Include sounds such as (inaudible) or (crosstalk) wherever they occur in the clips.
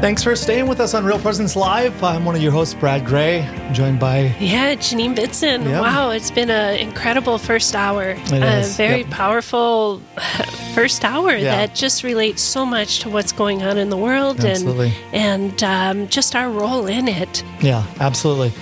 Thanks for staying with us on Real Presence Live. I'm one of your hosts, Brad Gray, joined by. Yeah, Janine Bitson. Yep. Wow, it's been an incredible first hour. It a very Yep. powerful (sighs) first hour Yeah. that just relates so much to what's going on in the world Absolutely. and and um, just our role in it. Yeah, absolutely.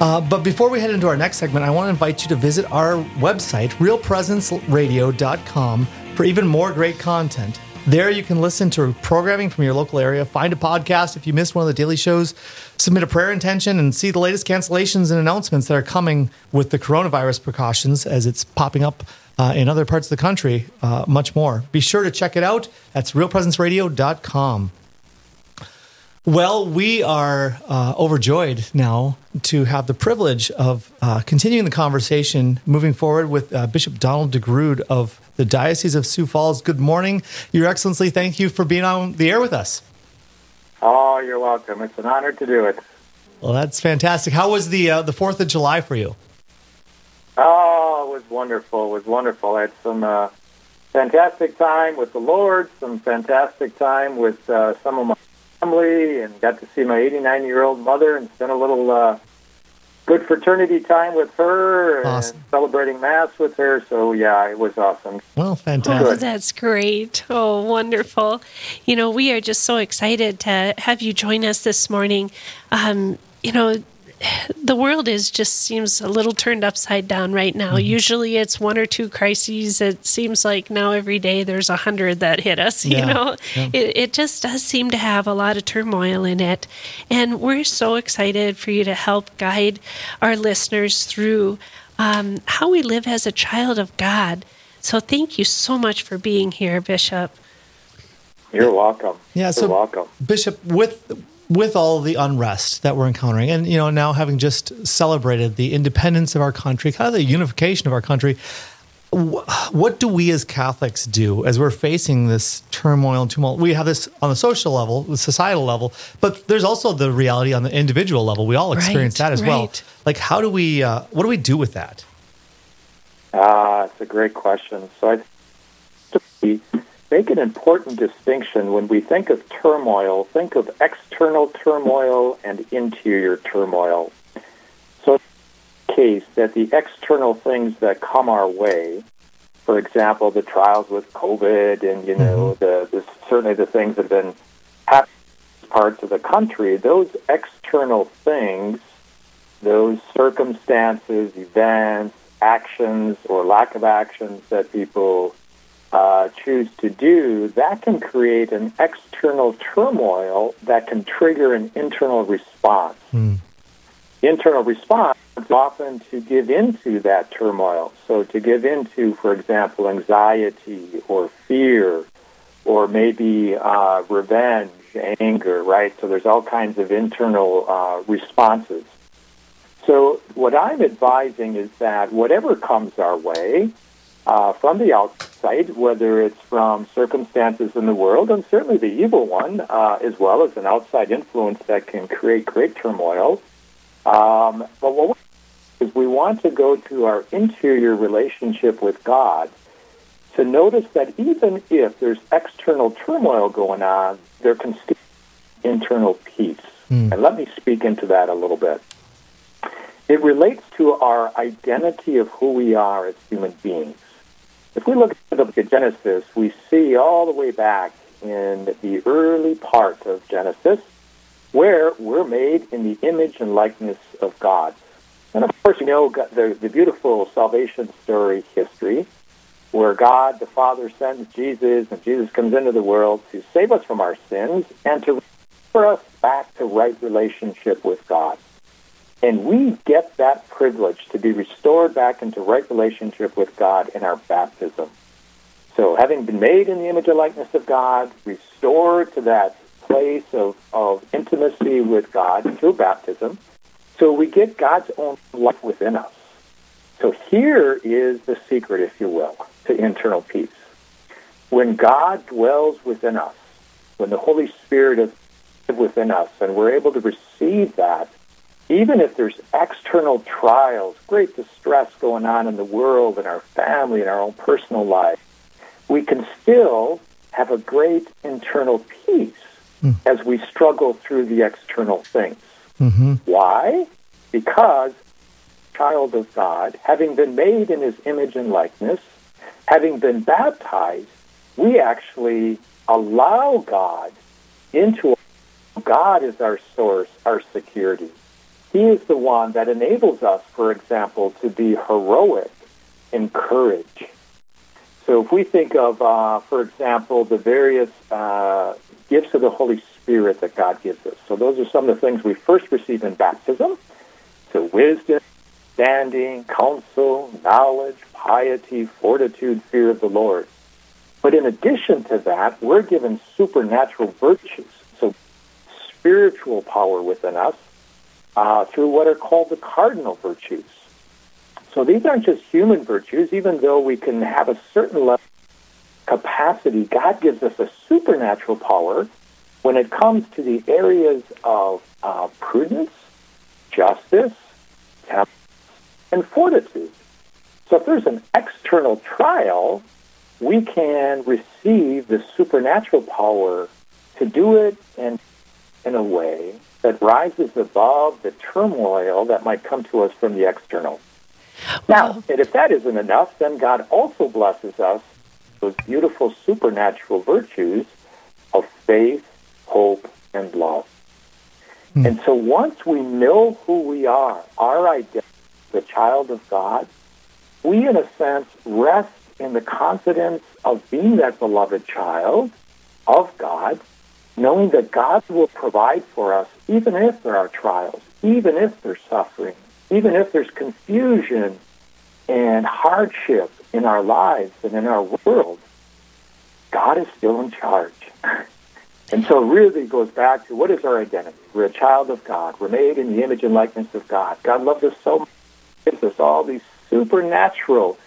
Uh, but before we head into our next segment, I want to invite you to visit our website, realpresenceradio.com, for even more great content. There you can listen to programming from your local area, find a podcast if you missed one of the daily shows, submit a prayer intention, and see the latest cancellations and announcements that are coming with the coronavirus precautions as it's popping up uh, in other parts of the country, uh, much more. Be sure to check it out. That's realpresenceradio.com. Well, we are uh, overjoyed now to have the privilege of uh, continuing the conversation moving forward with uh, Bishop Donald DeGrood of the Diocese of Sioux Falls. Good morning, Your Excellency. Thank you for being on the air with us. Oh, you're welcome. It's an honor to do it. Well, that's fantastic. How was the uh, the Fourth of July for you? Oh, it was wonderful. It was wonderful. I had some uh, fantastic time with the Lord, some fantastic time with uh, some of my family, and got to see my 89 year old mother and spent a little uh, good fraternity time with her and celebrating Mass with her. So, yeah, it was awesome. Well, Oh, fantastic. that's great. Oh, wonderful. You know, we are just so excited to have you join us this morning. Um, you know, (sighs) the world is just seems a little turned upside down right now. Usually it's one or two crises. It seems like now every day there's a hundred that hit us, (laughs) Yeah, you know. yeah. It, it just does seem to have a lot of turmoil in it. And we're so excited for you to help guide our listeners through um, how we live as a child of God. So thank you so much for being here, Bishop. You're welcome. Yeah, You're so- welcome. Bishop, with with all the unrest that we're encountering, and you know now having just celebrated the independence of our country, kind of the unification of our country, what do we as Catholics do as we're facing this turmoil and tumult? We have this on the social level, the societal level, but there's also the reality on the individual level. We all experience Right, that as well. Like, how do we? Uh, what do we do with that? Ah, it's a great question. So I we make an important distinction when we think of turmoil. Think of external turmoil and interior turmoil. So, it's the case that the external things that come our way, for example, the trials with COVID, and you know, mm-hmm. the, the certainly the things that have been happening in parts of the country, those external things those circumstances, events, actions, or lack of actions that people uh, choose to do, that can create an external turmoil that can trigger an internal response. Hmm. The internal response is often to give into that turmoil. So, to give into, for example, anxiety or fear, or maybe uh, revenge, anger, right? So, there's all kinds of internal uh, responses. So, what I'm advising is that whatever comes our way uh, from the outside, whether it's from circumstances in the world, and certainly the evil one, uh, as well as an outside influence that can create great turmoil. Um, but what we is we want to go to our interior relationship with God to notice that even if there's external turmoil going on, there can still be internal peace. Hmm. And let me speak into that a little bit. It relates to our identity of who we are as human beings. If we look at the book of Genesis, we see all the way back in the early part of Genesis where we're made in the image and likeness of God. And of course, you know the, the beautiful salvation story history where God the Father sends Jesus and Jesus comes into the world to save us from our sins and to restore us back to right relationship with God. And we get that privilege to be restored back into right relationship with God in our baptism. So, having been made in the image and likeness of God, restored to that place of, of intimacy with God through baptism, so we get God's own life within us. So, here is the secret, if you will, to internal peace. When God dwells within us, when the Holy Spirit is within us, and we're able to receive that, even if there's external trials, great distress going on in the world, in our family, in our own personal life, we can still have a great internal peace mm. as we struggle through the external things. Mm-hmm. Why? Because child of God, having been made in his image and likeness, having been baptized, we actually allow God into God is our source, our security. He is the one that enables us, for example, to be heroic in courage. So if we think of, uh, for example, the various uh, gifts of the Holy Spirit that God gives us. So those are some of the things we first receive in baptism. So wisdom, standing, counsel, knowledge, piety, fortitude, fear of the Lord. But in addition to that, we're given supernatural virtues, so spiritual power within us uh, through what are called the cardinal virtues. So these aren't just human virtues, even though we can have a certain level of capacity, God gives us a supernatural power when it comes to the areas of uh, prudence, justice, temperance, and fortitude. So if there's an external trial, we can receive the supernatural power to do it in, in a way that rises above the turmoil that might come to us from the external. Now, and if that isn't enough, then God also blesses us with beautiful supernatural virtues of faith, hope, and love. Mm. And so once we know who we are, our identity, the child of God, we, in a sense, rest in the confidence of being that beloved child of God, knowing that God will provide for us even if there are trials, even if there's suffering, even if there's confusion and hardship in our lives and in our world. God is still in charge. (laughs) And so it really goes back to what is our identity? We're a child of God. We're made in the image and likeness of God. God loves us so much. He gives us all these supernatural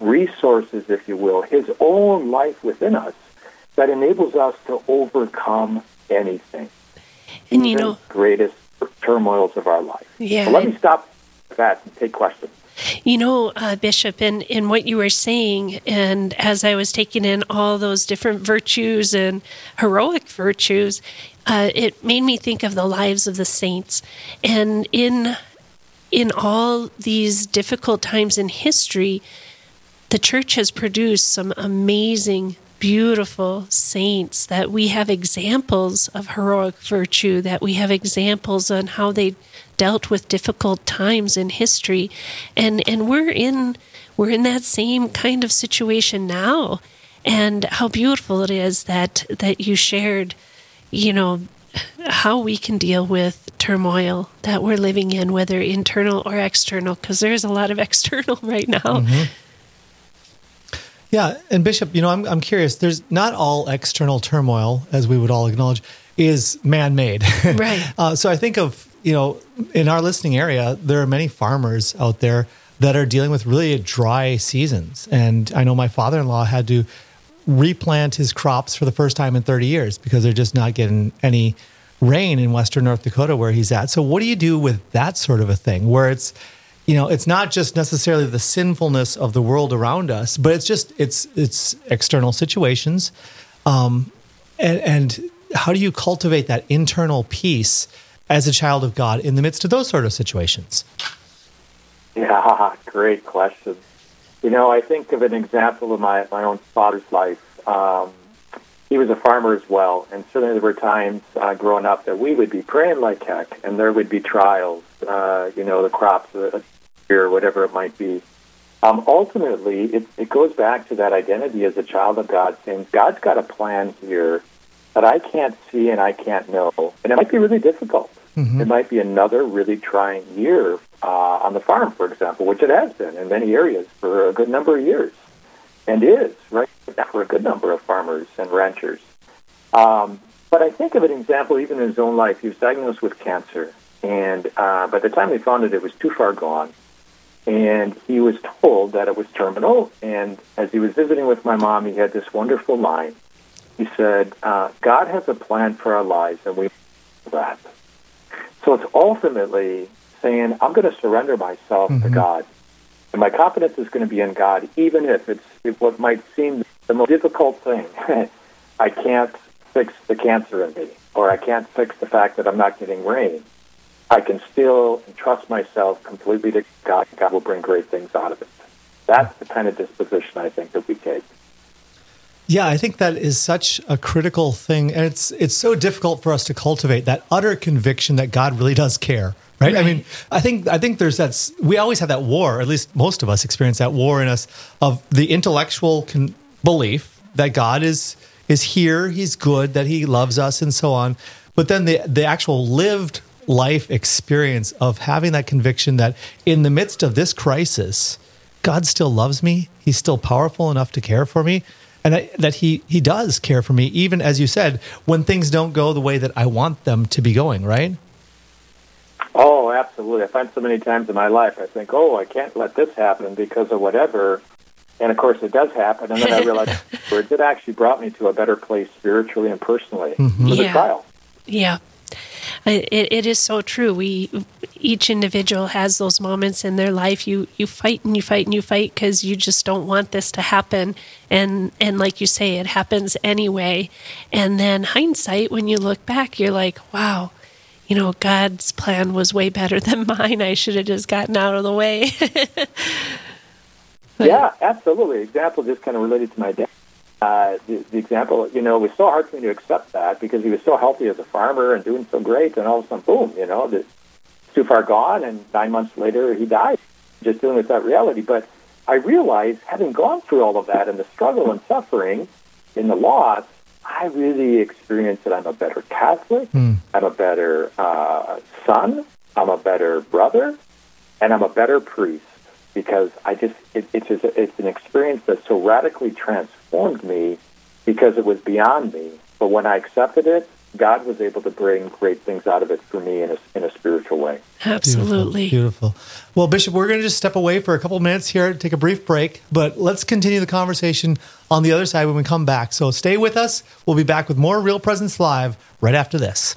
resources, if you will, his own life within us that enables us to overcome anything. And you know, greatest turmoils of our life. Yeah. So let me stop that and take questions. You know, uh, Bishop, in, in what you were saying, and as I was taking in all those different virtues and heroic virtues, uh, it made me think of the lives of the saints. And in in all these difficult times in history, the church has produced some amazing, beautiful saints that we have examples of heroic virtue, that we have examples on how they dealt with difficult times in history. And and we're in we're in that same kind of situation now. And how beautiful it is that that you shared, you know, how we can deal with turmoil that we're living in, whether internal or external, because there's a lot of (laughs) external right now. Mm-hmm. Yeah, and Bishop, you know, I'm I'm curious. There's not all external turmoil, as we would all acknowledge, is man-made. (laughs) Right. uh, so I think of you know, in our listening area, there are many farmers out there that are dealing with really dry seasons, and I know my father-in-law had to replant his crops for the first time in 30 years because they're just not getting any rain in western North Dakota where he's at. So what do you do with that sort of a thing where it's you know, it's not just necessarily the sinfulness of the world around us, but it's just it's it's external situations. Um and, and how do you cultivate that internal peace as a child of God in the midst of those sort of situations? Yeah, (laughs) great question. You know, I think of an example of my, my own father's life. Um, he was a farmer as well, and certainly there were times uh, growing up that we would be praying like heck, and there would be trials. Uh, you know, the crops, uh, or whatever it might be. Um, ultimately, it, it goes back to that identity as a child of God, saying God's got a plan here that I can't see and I can't know, and it might be really difficult. Mm-hmm. It might be another really trying year uh, on the farm, for example, which it has been in many areas for a good number of years, and is right for a good number of farmers and ranchers. Um, but I think of an example even in his own life. He was diagnosed with cancer, and uh, by the time they found it, it was too far gone. And he was told that it was terminal. And as he was visiting with my mom, he had this wonderful line. He said, uh, "God has a plan for our lives, and we that." So it's ultimately saying, I'm going to surrender myself mm-hmm. to God. And my confidence is going to be in God, even if it's if what might seem the most difficult thing. (laughs) I can't fix the cancer in me. or I can't fix the fact that I'm not getting rain, I can still entrust myself completely to God. God will bring great things out of it. That's the kind of disposition I think that we take. Yeah, I think that is such a critical thing, and it's it's so difficult for us to cultivate that utter conviction that God really does care. Right? right? I mean, I think I think there's that. We always have that war. At least most of us experience that war in us of the intellectual con- belief that God is is here, He's good, that He loves us, and so on. But then the the actual lived life experience of having that conviction that in the midst of this crisis, God still loves me. He's still powerful enough to care for me and I, that he he does care for me even as you said when things don't go the way that I want them to be going right oh absolutely I find so many times in my life I think oh I can't let this happen because of whatever and of course it does happen and then I realize (laughs) it actually brought me to a better place spiritually and personally mm-hmm. yeah. trial yeah it, it is so true. We each individual has those moments in their life. You you fight and you fight and you fight because you just don't want this to happen, and and like you say, it happens anyway. And then hindsight, when you look back, you're like, wow, you know, God's plan was way better than (laughs) mine. I should have just gotten out of the way. (laughs) yeah, absolutely. Example just kind of related to my dad uh, the, the example, you know, it was so hard for me to accept that because he was so healthy as a farmer and doing so great, and all of a sudden, boom, you know, too far gone, and nine months later he died. Just dealing with that reality. But I realized, having gone through all of that and the struggle and suffering in the loss, I really experienced that I'm a better Catholic, mm. I'm a better uh, son, I'm a better brother, and I'm a better priest because I just it, it's just, it's an experience that so radically transformed me because it was beyond me. But when I accepted it, God was able to bring great things out of it for me in a, in a spiritual way. Absolutely. Beautiful. Beautiful. Well, Bishop, we're going to just step away for a couple minutes here, take a brief break, but let's continue the conversation on the other side when we come back. So stay with us. We'll be back with more Real Presence Live right after this.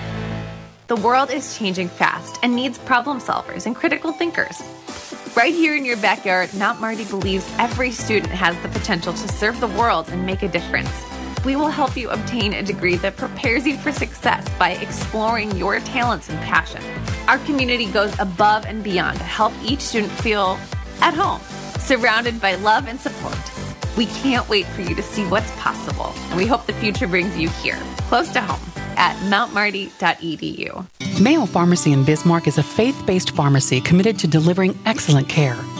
The world is changing fast and needs problem solvers and critical thinkers. Right here in your backyard, Mount Marty believes every student has the potential to serve the world and make a difference. We will help you obtain a degree that prepares you for success by exploring your talents and passion. Our community goes above and beyond to help each student feel at home, surrounded by love and support. We can't wait for you to see what's possible, and we hope the future brings you here, close to home at mountmarty.edu. Mayo Pharmacy in Bismarck is a faith based pharmacy committed to delivering excellent care.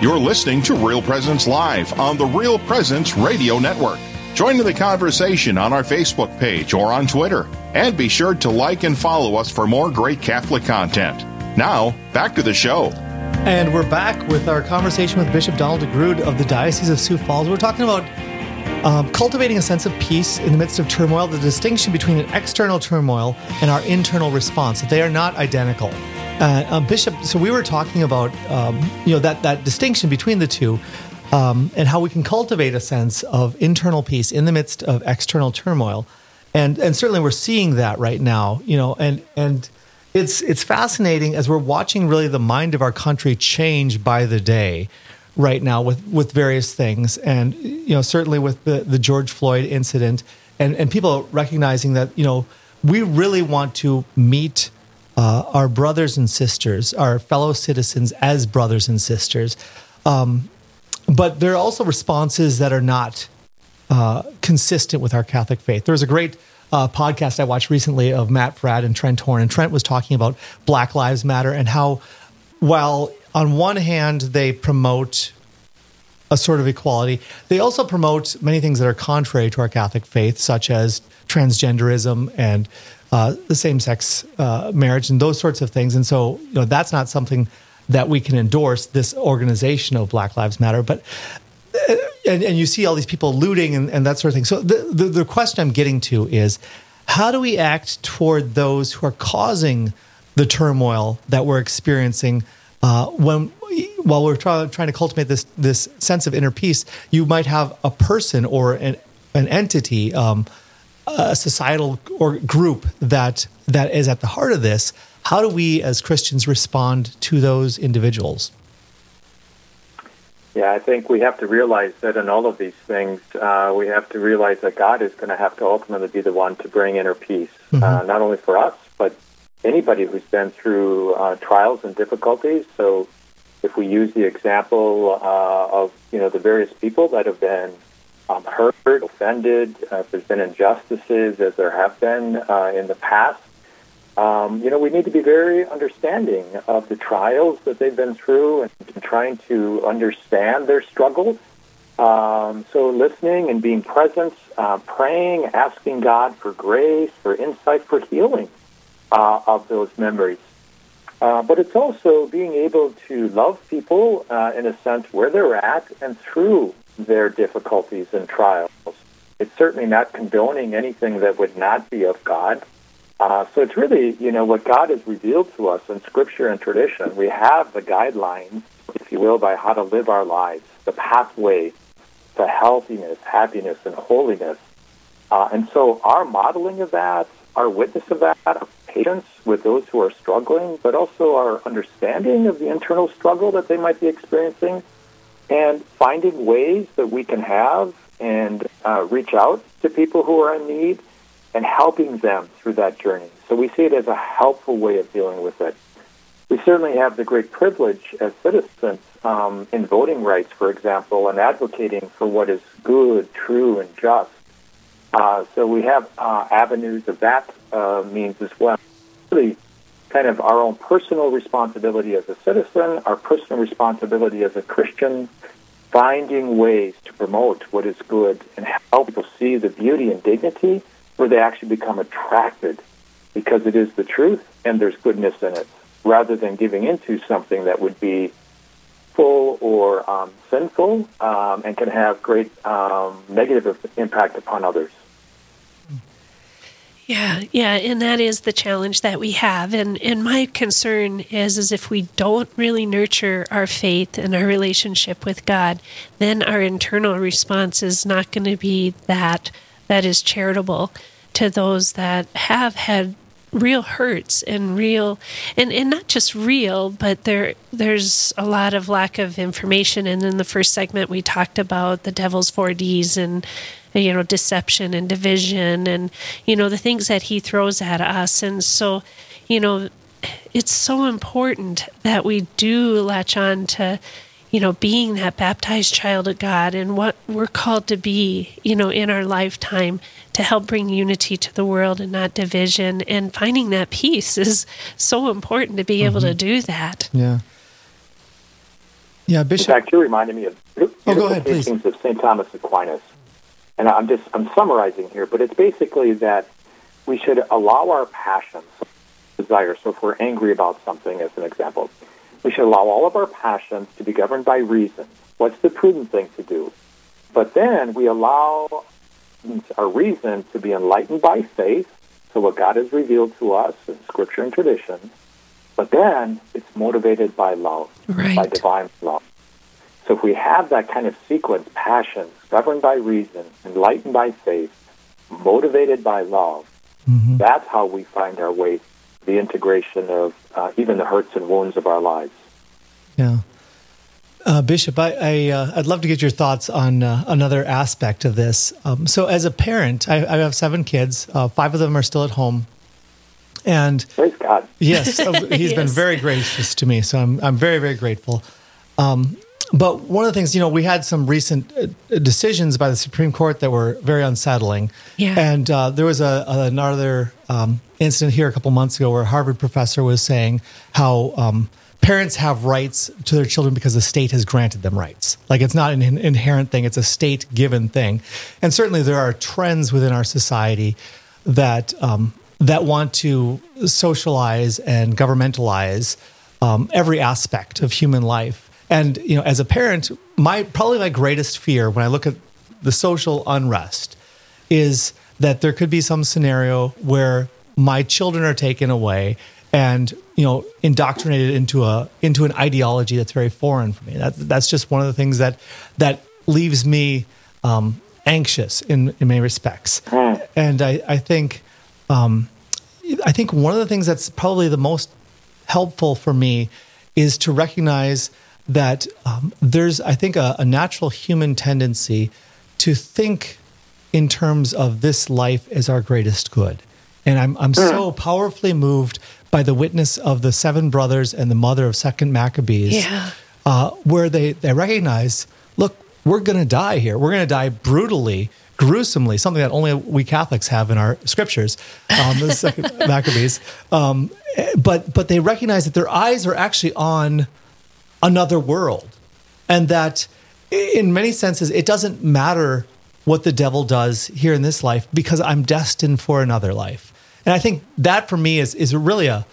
You're listening to Real Presence Live on the Real Presence Radio Network. Join in the conversation on our Facebook page or on Twitter. And be sure to like and follow us for more great Catholic content. Now, back to the show. And we're back with our conversation with Bishop Donald DeGrood of the Diocese of Sioux Falls. We're talking about Um, cultivating a sense of peace in the midst of turmoil, the distinction between an external turmoil and our internal response, they are not identical. Uh, uh, Bishop, so we were talking about um, you know that that distinction between the two, um, and how we can cultivate a sense of internal peace in the midst of external turmoil, and and certainly we're seeing that right now. You know, and and it's it's fascinating as we're watching really the mind of our country change by the day right now with with various things and you know certainly with the the George Floyd incident and and people recognizing that you know we really want to meet uh, our brothers and sisters our fellow citizens as brothers and sisters um, but there are also responses that are not uh, consistent with our Catholic faith there was a great uh, podcast I watched recently of Matt Fradd and Trent Horn and Trent was talking about Black Lives Matter and how while on one hand, they promote a sort of equality. They also promote many things that are contrary to our Catholic faith, such as transgenderism and uh, the same-sex uh, marriage and those sorts of things. And so, you know, that's not something that we can endorse. This organization of Black Lives Matter, but uh, and, and you see all these people looting and, and that sort of thing. So the, the the question I'm getting to is, how do we act toward those who are causing the turmoil that we're experiencing? Uh, when while we're try, trying to cultivate this this sense of inner peace, you might have a person or an an entity, um, a societal or group that that is at the heart of this. How do we, as Christians, respond to those individuals? Yeah, I think we have to realize that in all of these things, uh, we have to realize that God is going to have to ultimately be the one to bring inner peace, mm-hmm. uh, not only for us, but anybody who's been through uh, trials and difficulties. So if we use the example uh, of you know the various people that have been um, hurt, offended, uh, if there's been injustices as there have been uh, in the past, um, you know we need to be very understanding of the trials that they've been through and trying to understand their struggles. Um, so listening and being present, uh, praying, asking God for grace, for insight, for healing uh, of those memories. Uh, but it's also being able to love people uh, in a sense where they're at and through their difficulties and trials. It's certainly not condoning anything that would not be of God. Uh, so it's really, you know, what God has revealed to us in Scripture and tradition. We have the guidelines, if you will, by how to live our lives, the pathway to healthiness, happiness, and holiness. Uh, and so our modeling of that, our witness of that, our patience with those who are struggling, but also our understanding of the internal struggle that they might be experiencing, and finding ways that we can have and uh, reach out to people who are in need and helping them through that journey. So we see it as a helpful way of dealing with it. We certainly have the great privilege as citizens um, in voting rights, for example, and advocating for what is good, true, and just. Uh, so we have uh, avenues of that uh, means as well. Really, kind of our own personal responsibility as a citizen, our personal responsibility as a Christian, finding ways to promote what is good and help people see the beauty and dignity where they actually become attracted because it is the truth and there's goodness in it, rather than giving into something that would be full or um, sinful um, and can have great um, negative impact upon others. Yeah, yeah, and that is the challenge that we have. And and my concern is is if we don't really nurture our faith and our relationship with God, then our internal response is not going to be that that is charitable to those that have had real hurts and real and, and not just real but there there's a lot of lack of information and in the first segment we talked about the devil's 4ds and you know deception and division and you know the things that he throws at us and so you know it's so important that we do latch on to you know, being that baptized child of God and what we're called to be, you know, in our lifetime to help bring unity to the world and not division. And finding that peace (laughs) is so important to be mm-hmm. able to mm-hmm. do that. Yeah. Yeah, Bishop. In fact, you reminded me of oh, go ahead, please. of St. Thomas Aquinas. And I'm just, I'm summarizing here, but it's basically that we should allow our passions, desire. So if we're angry about something, as an example, we should allow all of our passions to be governed by reason. What's the prudent thing to do? But then we allow our reason to be enlightened by faith, so what God has revealed to us in Scripture and tradition. But then it's motivated by love, Right. by divine love. So if we have that kind of sequence, passion, governed by reason, enlightened by faith, motivated by love, that's how we find our way to the integration of uh, even the hurts and wounds of our lives. Yeah. Uh, Bishop, I, I uh, I'd love to get your thoughts on uh, another aspect of this. Um, so, as a parent, I, I have seven kids. Uh, five of them are still at home, and Praise God. yes, uh, he's been (laughs) very gracious to me. So I'm I'm very very grateful. Um, but one of the things, you know, we had some recent uh, decisions by the Supreme Court that were very unsettling. Yeah. And uh, there was a, another um, incident here a couple months ago where a Harvard professor was saying how um, parents have rights to their children because the state has granted them rights. Like it's not an in- inherent thing; it's a state given thing. And certainly there are trends within our society that um, that want to socialize and governmentalize um, every aspect of human life. And you know, as a parent, my probably my greatest fear when I look at the social unrest is that there could be some scenario where my children are taken away and you know indoctrinated into a into an ideology that's very foreign for me. That, that's just one of the things that that leaves me um, anxious in in many respects. And I, I think um, I think one of the things that's probably the most helpful for me is to recognize that um, there's, I think, a, a natural human tendency to think in terms of this life as our greatest good. And I'm, I'm so powerfully moved by the witness of the seven brothers and the mother of Second Maccabees, Yeah. uh, where they, they recognize, look, we're going to die here. We're going to die brutally, gruesomely, something that only we Catholics have in our scriptures, um, the Second (laughs) Maccabees. Um, but but they recognize that their eyes are actually on another world, and that in many senses it doesn't matter what the devil does here in this life because I'm destined for another life. And I think that for me is is really a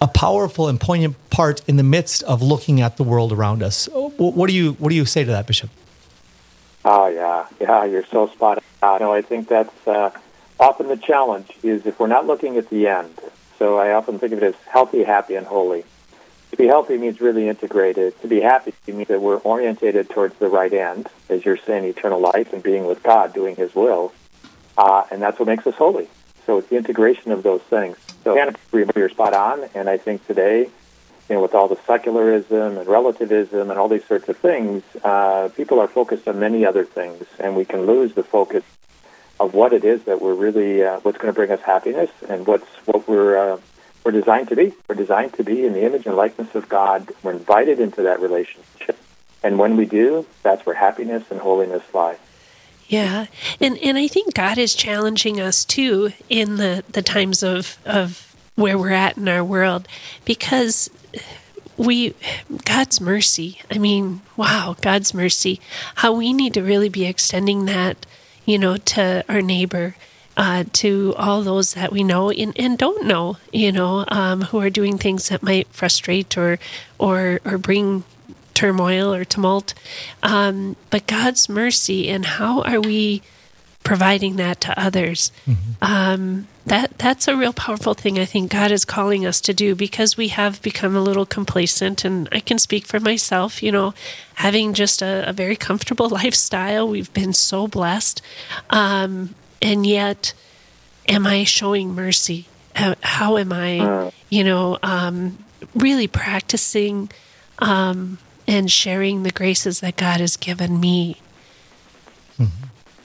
a powerful and poignant part in the midst of looking at the world around us. What do you what do you say to that, Bishop? Oh yeah, yeah, you're so spot on. No, I think that's uh, often the challenge is if we're not looking at the end. So I often think of it as healthy, happy, and holy. To be healthy means really integrated. To be happy means that we're orientated towards the right end, as you're saying, eternal life and being with God, doing His will, uh, and that's what makes us holy. So it's the integration of those things. So you're spot on, and I think today you know, with all the secularism and relativism and all these sorts of things, uh, people are focused on many other things, and we can lose the focus of what it is that we're really, uh, what's going to bring us happiness, and what's what we're uh, we're designed to be. We're designed to be in the image and likeness of God. We're invited into that relationship, and when we do, that's where happiness and holiness lie. Yeah, and and I think God is challenging us too in the the times of of where we're at in our world because we God's mercy. I mean, wow, God's mercy. How we need to really be extending that, you know, to our neighbor, uh, to all those that we know and, and don't know, you know, um, who are doing things that might frustrate or or or bring turmoil or tumult. Um, but God's mercy and how are we providing that to others? Um, that that's a real powerful thing. I think God is calling us to do because we have become a little complacent, and I can speak for myself. You know, having just a, a very comfortable (laughs) lifestyle, we've been so blessed, um, and yet, am I showing mercy? How, how am I, you know, um, really practicing um, and sharing the graces that God has given me?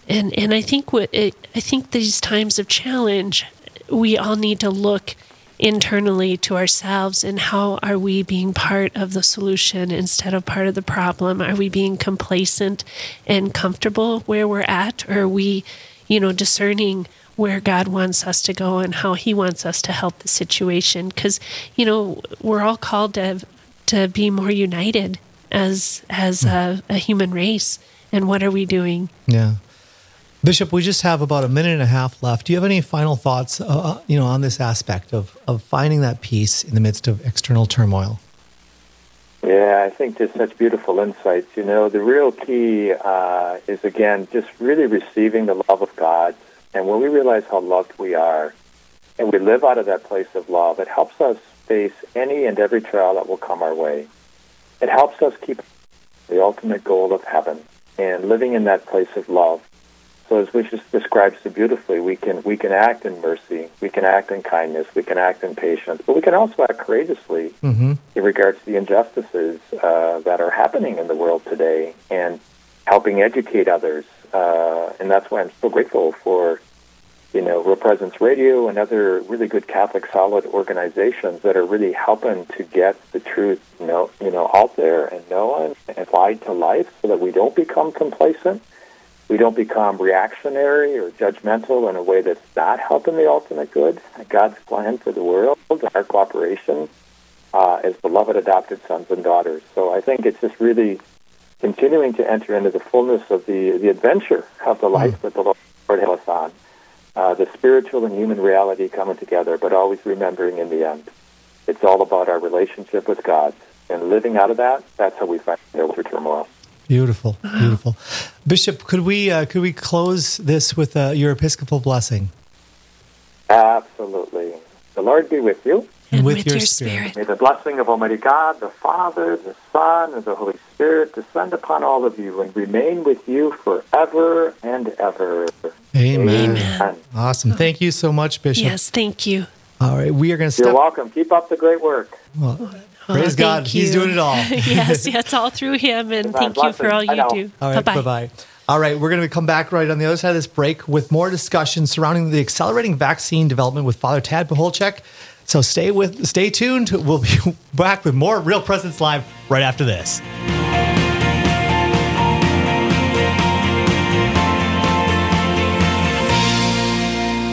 And and I think what it, I think these times of challenge, we all need to look internally to ourselves and how are we being part of the solution instead of part of the problem? Are we being complacent and comfortable where we're at, or are we, you know, discerning where God wants us to go and how He wants us to help the situation? Because you know we're all called to to be more united as as a, a human race. And what are we doing? Yeah. Bishop, we just have about a minute and a half left. Do you have any final thoughts, uh, you know, on this aspect of, of finding that peace in the midst of external turmoil? Yeah, I think just such beautiful insights. You know, the real key uh, is, again, just really receiving the love of God. And when we realize how loved we are and we live out of that place of love, it helps us face any and every trial that will come our way. It helps us keep the ultimate goal of heaven and living in that place of love. So as we just described so beautifully, we can we can act in mercy, we can act in kindness, we can act in patience, but we can also act courageously Mm-hmm. in regards to the injustices uh, that are happening in the world today and helping educate others. Uh, and that's why I'm so grateful for, you know, Real Presence Radio and other really good Catholic solid organizations that are really helping to get the truth, you know, you know, out there and known and applied to life so that we don't become complacent. We don't become reactionary or judgmental in a way that's not helping the ultimate good, God's plan for the world, our cooperation uh, as beloved adopted sons and daughters. So I think it's just really continuing to enter into the fullness of the, the adventure of the life that the Lord has us on. Uh, the spiritual and human reality coming together, but always remembering in the end, it's all about our relationship with God. And living out of that, that's how we find over turmoil. Beautiful, beautiful. Bishop, could we uh, could we close this with uh, your Episcopal blessing Absolutely. The Lord be with you. And with, your, spirit. May the blessing of Almighty God, the Father, the Son, and the Holy Spirit descend upon all of you and remain with you forever and ever. Amen. Amen. Awesome. Thank you so much, Bishop. Yes, thank you. All right, we are going to You're welcome. Keep up the great work. Well, praise uh, God, thank He's doing it all. (laughs) yes, yes, it's all through him. And Amen. thank you for all you do. All right, bye bye bye. All right, we're going to come back right on the other side of this break with more discussion surrounding the accelerating vaccine development with Father Tad Pacholczyk. So stay with, stay tuned. We'll be (laughs) back with more Real Presence Live right after this.